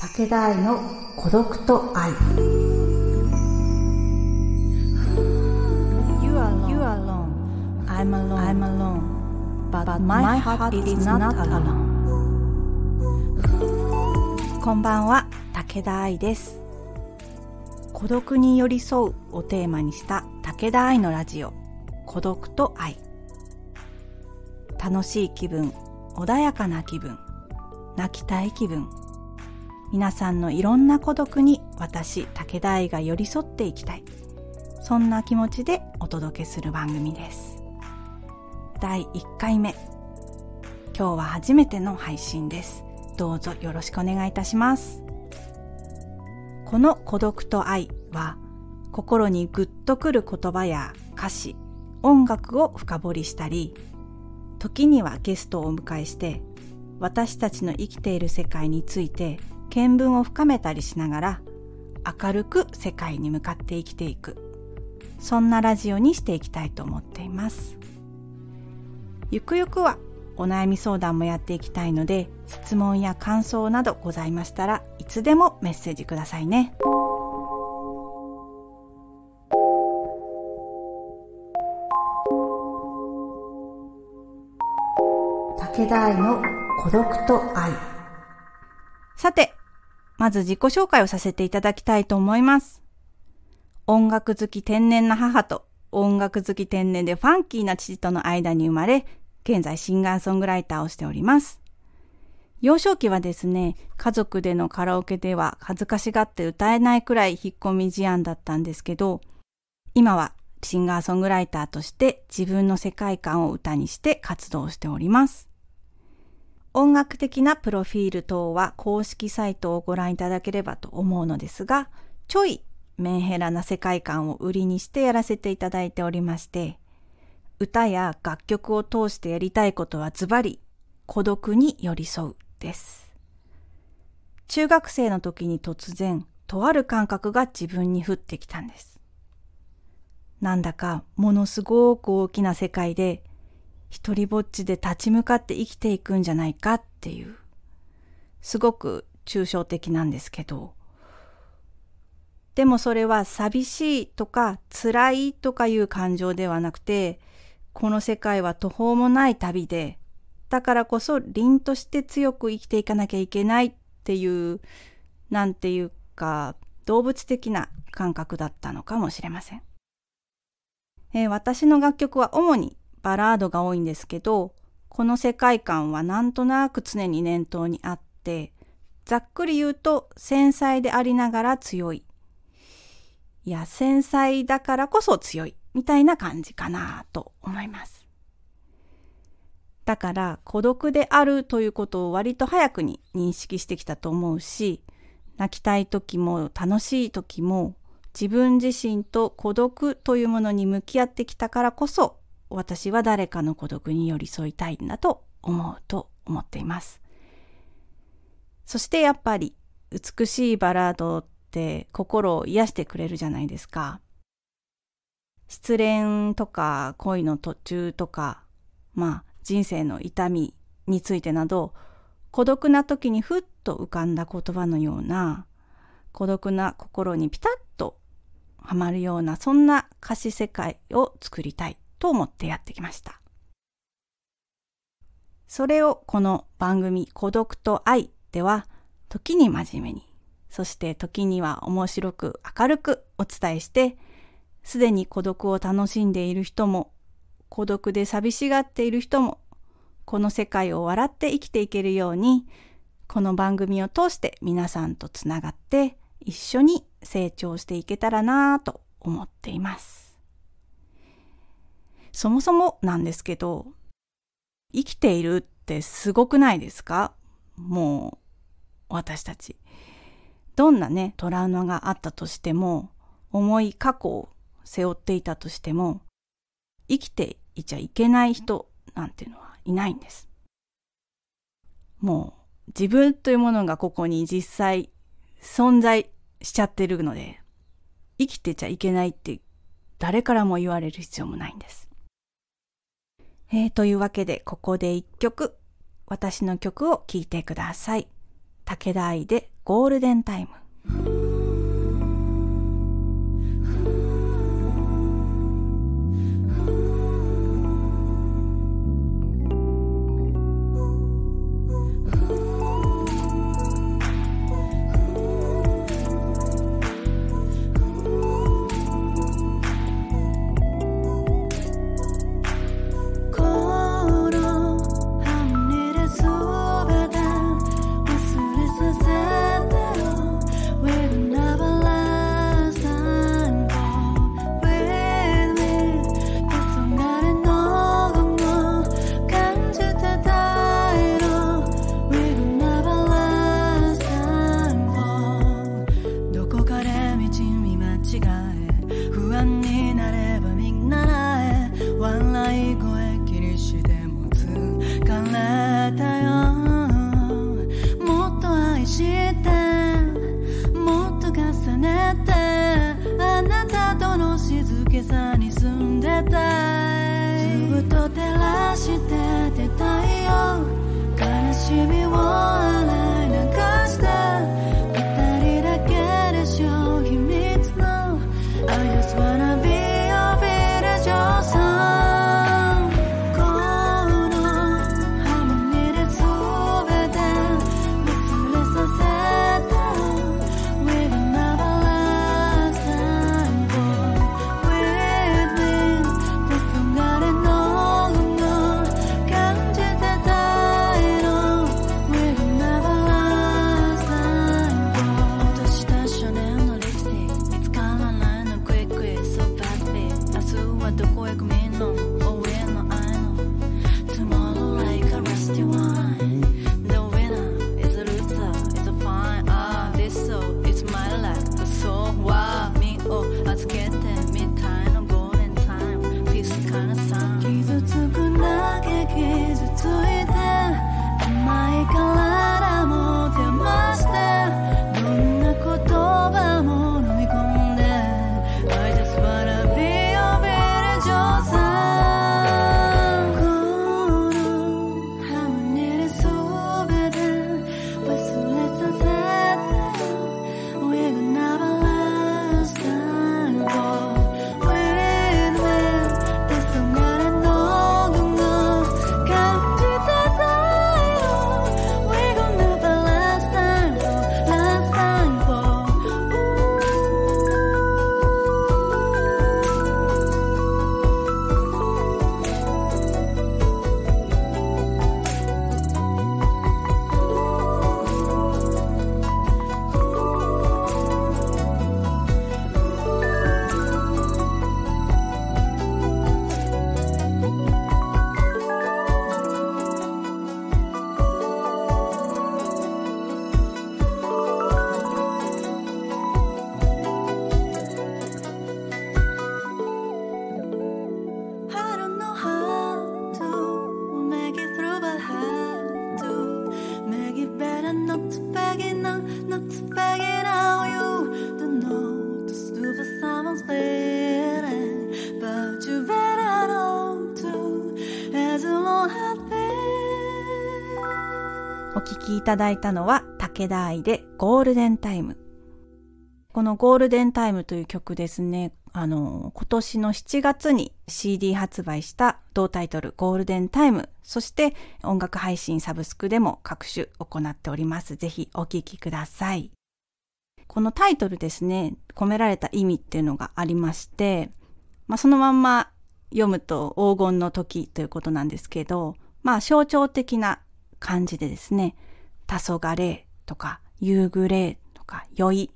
武田愛の孤独と愛 You are, you are alone. I'm alone. I'm alone. But, my, heart, is not alone. こんばんは、武田愛です。孤独に寄り添うをテーマにした武田愛のラジオ、孤独と愛。楽しい気分、穏やかな気分、泣きたい気分。皆さんのいろんな孤独に私、武田愛が寄り添っていきたい。そんな気持ちでお届けする番組です。第1回目。今日は初めての配信です。どうぞよろしくお願いいたします。この孤独と愛は、心にグッとくる言葉や歌詞、音楽を深掘りしたり、時にはゲストをお迎えして、私たちの生きている世界について見聞を深めたりしながら、明るく世界に向かって生きていく。そんなラジオにしていきたいと思っています。ゆくゆくはお悩み相談もやっていきたいので、質問や感想などございましたらいつでもメッセージくださいね。武田愛の孤独と愛、まず自己紹介をさせていただきたいと思います。音楽好き天然な母と音楽好き天然でファンキーな父との間に生まれ、現在シンガーソングライターをしております。幼少期はですね、家族でのカラオケでは恥ずかしがって歌えないくらい引っ込み思案だったんですけど、今はシンガーソングライターとして自分の世界観を歌にして活動しております。音楽的なプロフィール等は公式サイトをご覧いただければと思うのですが、ちょいメンヘラな世界観を売りにしてやらせていただいておりまして、歌や楽曲を通してやりたいことはズバリ、孤独に寄り添うです。中学生の時に突然、とある感覚が自分に降ってきたんです。なんだかものすごく大きな世界で、一人ぼっちで立ち向かって生きていくんじゃないかっていう、すごく抽象的なんですけど、でもそれは寂しいとか辛いとかいう感情ではなくて、この世界は途方もない旅で、だからこそ凛として強く生きていかなきゃいけないっていう、なんていうか、動物的な感覚だったのかもしれません。えー私の楽曲は主にバラードが多いんですけど、この世界観はなんとなく常に念頭にあって、ざっくり言うと繊細でありながら強い。いや、繊細だからこそ強い。みたいな感じかなと思います。だから孤独であるということを割と早くに認識してきたと思うし、泣きたい時も楽しい時も自分自身と孤独というものに向き合ってきたからこそ私は誰かの孤独に寄り添いたいんだと思うと思っています。そしてやっぱり美しいバラードって心を癒してくれるじゃないですか。失恋とか恋の途中とか、まあ人生の痛みについてなど、孤独な時にふっと浮かんだ言葉のような、孤独な心にピタッとはまるような、そんな歌詞世界を作りたいと思ってやってきました。それをこの番組孤独と愛では、時に真面目に、そして時には面白く明るくお伝えして、すでに孤独を楽しんでいる人も、孤独で寂しがっている人も、この世界を笑って生きていけるように、この番組を通して皆さんとつながって一緒に成長していけたらなぁと思っています。そもそもなんですけど、生きているってすごくないですか？もう、私たち。どんなね、トラウマがあったとしても、重い過去を背負っていたとしても、生きていちゃいけない人なんていうのはいないんです。もう自分というものがここに実際存在しちゃってるので、生きてちゃいけないって誰からも言われる必要もないんです。えー、というわけでここで一曲、私の曲を聴いてください。武田愛でゴールデンタイム。お聴きいただいたのは武田愛でゴールデンタイム。このゴールデンタイムという曲ですね、あの、今年の7月に CD 発売した同タイトルゴールデンタイム、そして音楽配信サブスクでも各種行っております。ぜひお聴きください。このタイトルですね、込められた意味っていうのがありまして、まあそのまんま読むと黄金の時ということなんですけど、まあ象徴的な感じでですね、黄昏とか夕暮れとか酔い、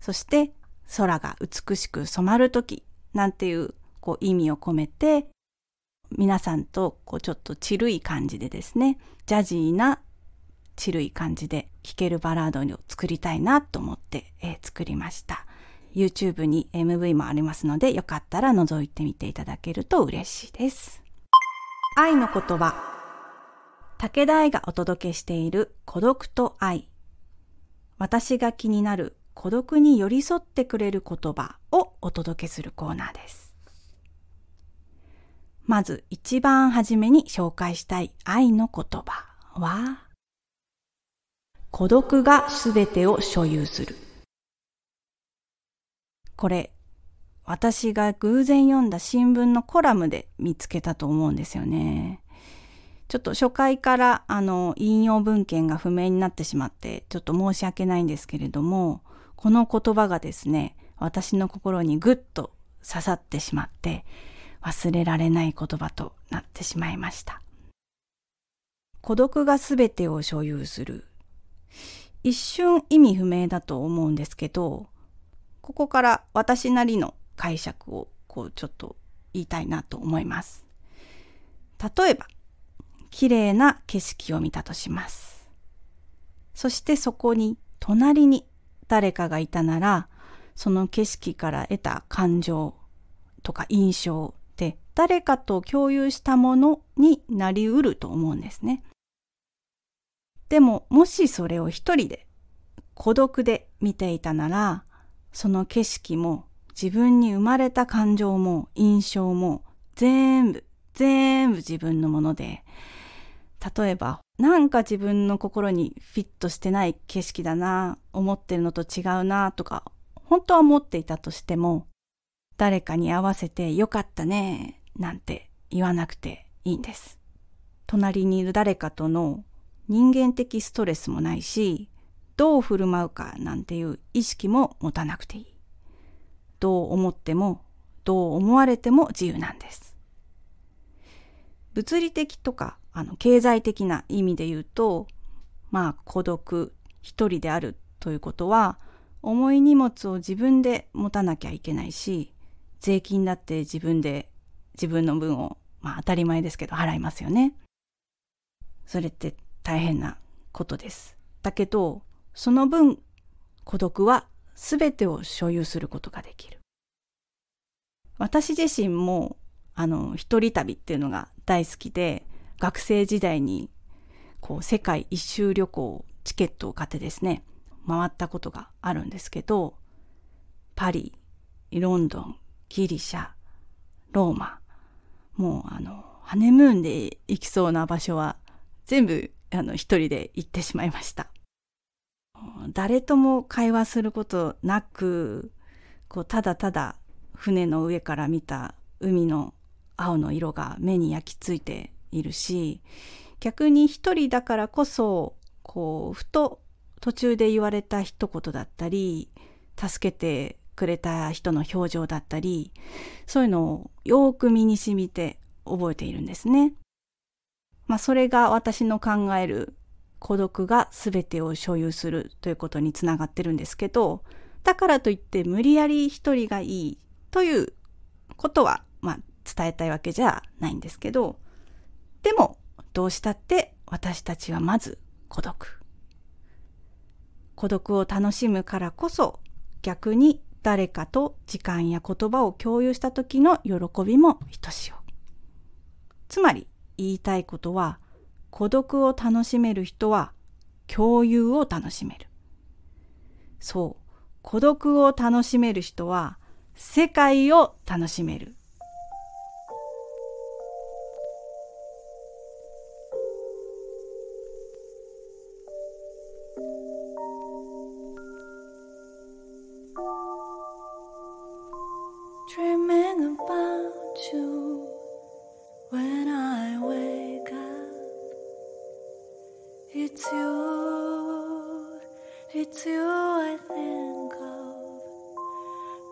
そして空が美しく染まる時なんていうこう意味を込めて、皆さんとこうちょっとチルい感じでですね、ジャジーなチルい感じで聴けるバラードを作りたいなと思って、えー作りました。YouTube に MV もありますので、よかったら覗いてみていただけると嬉しいです。愛の言葉。武田愛がお届けしている孤独と愛。私が気になる孤独に寄り添ってくれる言葉をお届けするコーナーです。まず一番初めに紹介したい愛の言葉は、孤独がすべてを所有する。これ、私が偶然読んだ新聞のコラムで見つけたと思うんですよね。ちょっと初回からあの引用文献が不明になってしまってちょっと申し訳ないんですけれども、この言葉がですね、私の心にぐっと刺さってしまって忘れられない言葉となってしまいました。孤独が全てを所有する。一瞬意味不明だと思うんですけど、ここから私なりの解釈をこうちょっと言いたいなと思います。例えば、綺麗な景色を見たとします。そしてそこに隣に誰かがいたなら、その景色から得た感情とか印象って誰かと共有したものになりうると思うんですね。でももしそれを一人で孤独で見ていたなら、その景色も自分に生まれた感情も印象も全部、全部自分のもので、例えばなんか自分の心にフィットしてない景色だな、思ってるのと違うなとか、本当は思っていたとしても、誰かに合わせてよかったね、なんて言わなくていいんです。隣にいる誰かとの人間的ストレスもないし、どう振る舞うかなんていう意識も持たなくていい。どう思っても、どう思われても自由なんです。物理的とか、あの、経済的な意味で言うと、まあ、孤独、一人であるということは、重い荷物を自分で持たなきゃいけないし、税金だって自分で自分の分を、まあ当たり前ですけど払いますよね。それって大変なことです。だけど、その分、孤独は全てを所有することができる。私自身も、あの、一人旅っていうのが大好きで、学生時代に、こう、世界一周旅行チケットを買ってですね、回ったことがあるんですけど、パリ、ロンドン、ギリシャ、ローマ、もうあの、ハネムーンで行きそうな場所は全部あの、一人で行ってしまいました。誰とも会話することなく、こう、ただただ船の上から見た海の青の色が目に焼き付いているし、逆に一人だからこそ、こう、ふと途中で言われた一言だったり、助けてくれた人の表情だったり、そういうのをよく身に染みて覚えているんですね。まあそれが私の考える孤独が全てを所有するということにつながってるんですけど、だからといって無理やり一人がいいということは、まあ伝えたいわけじゃないんですけど、でもどうしたって私たちはまず孤独。孤独を楽しむからこそ逆に誰かと時間や言葉を共有した時の喜びもひとしお。つまり言いたいことは、孤独を楽しめる人は共有を楽しめる。そう。孤独を楽しめる人は世界を楽しめる。Dreaming about you when I wake up. It's you, it's you I think of,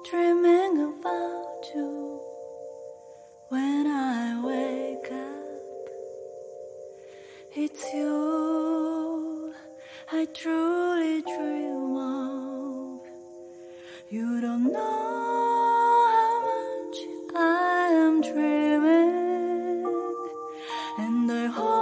dreaming about you when I wake up. It's you I truly dream of. You don't know 面对寒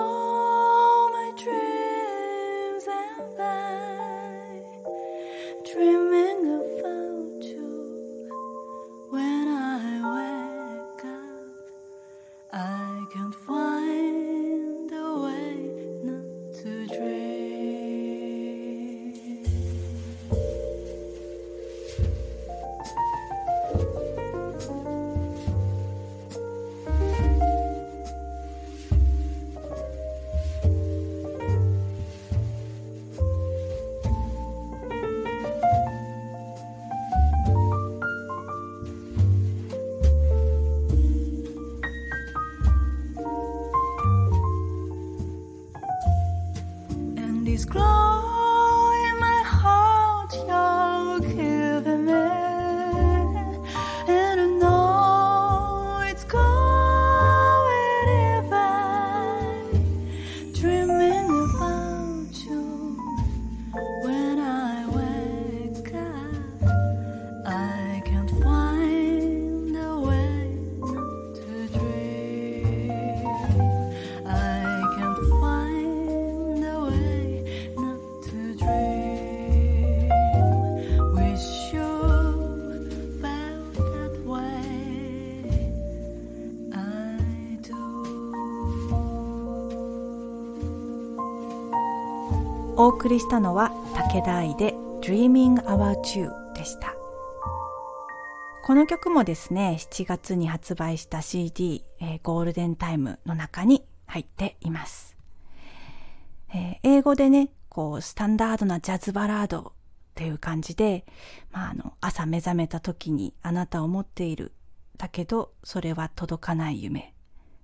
お送りしたのは武田愛で Dreaming About You でした。この曲もですね、7月に発売した CD、えー、ゴールデンタイムの中に入っています。えー、英語でね、こう、スタンダードなジャズバラードっていう感じで、まあ、あの、朝目覚めた時にあなたを持っている。だけど、それは届かない夢。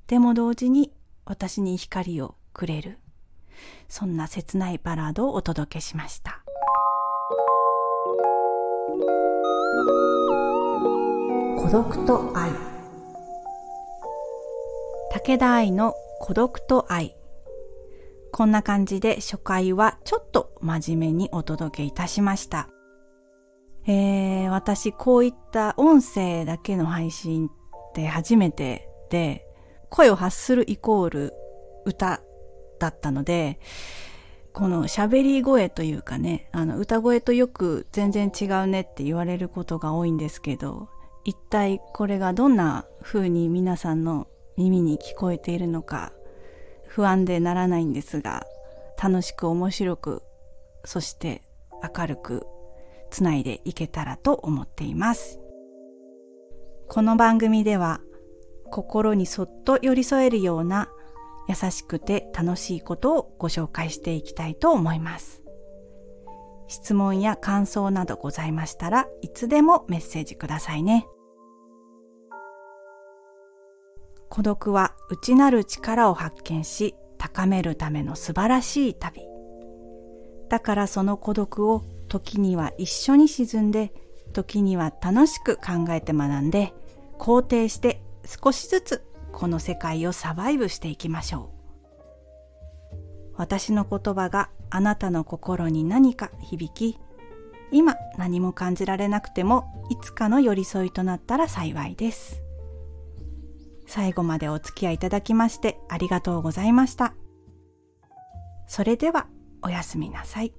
でも同時に私に光をくれる。そんな切ないバラードをお届けしました。孤独と愛武田愛の孤独と愛こんな感じで初回はちょっと真面目にお届けいたしました。えー、私こういった音声だけの配信って初めてで、声を発するイコール歌だったので、この喋り声というかね、あの歌声とよく全然違うねって言われることが多いんですけど、一体これがどんな風に皆さんの耳に聞こえているのか不安でならないんですが、楽しく面白く、そして明るくつないでいけたらと思っています。この番組では心にそっと寄り添えるような優しくて楽しいことをご紹介していきたいと思います。質問や感想などございましたらいつでもメッセージくださいね。孤独は内なる力を発見し高めるための素晴らしい旅。だからその孤独を時には一緒に沈んで時には楽しく考えて学んで肯定して少しずつこの世界をサバイブしていきましょう。私の言葉があなたの心に何か響き、今何も感じられなくてもいつかの寄り添いとなったら幸いです。最後までお付き合いいただきましてありがとうございました。それではおやすみなさい。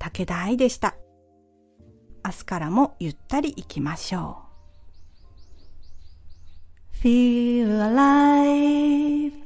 武田愛でした。明日からもゆったり行きましょう。Feel alive